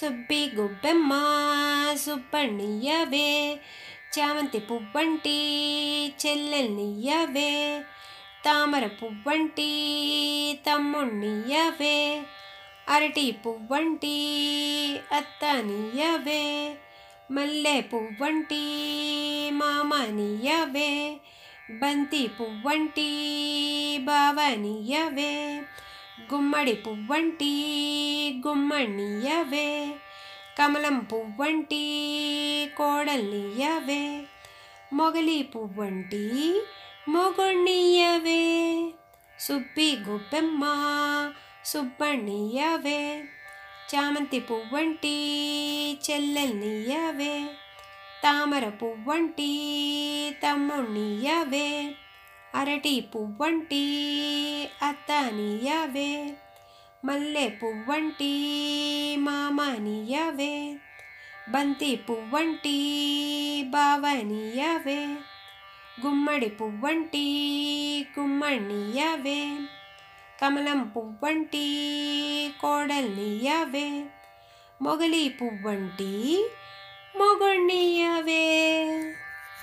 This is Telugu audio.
సుబ్బి గుబ్బెమ్మ సుబ్బణ్ణియ్యవే చామంతి పువ్వంటి చెల్లెల్నియ్యవే. తామర పువ్వంటి తమ్ముణ్ణియ్యవే. అరటి పువ్వంటి అత్తనియ్యవే. మల్లె పువ్వంటి మామనియ్యవే. బంతి పువ్వంటి బావనియ్యవే. గుమ్మడి పువ్వంటి గుమ్మణీయవే కమలం పువ్వంటి కోడల్నియ్యవే. మొగలి పువ్వంటి మొగుణ్ణియ్యవే సుబ్బి గుబ్బెమ్మ సుబ్బణ్ణియ్యవే. చామంతి పువ్వంటి చెల్లెల్నియ్యవే. తామర పువ్వంటి తమ్ముణ్ణియ్యవే అరటి పువ్వంటి అత్తనియ్యవే. మల్లె పువ్వంటి మామనియ్యవే బంతి పువ్వంటి బావనియ్యవే గుమ్మడి పువ్వంటి గుమ్మణ్ణియ్యవే కమలం పువ్వంటి కోడల్నియవే మొగలి పువ్వంటి మొగుణ్ణియ్యవే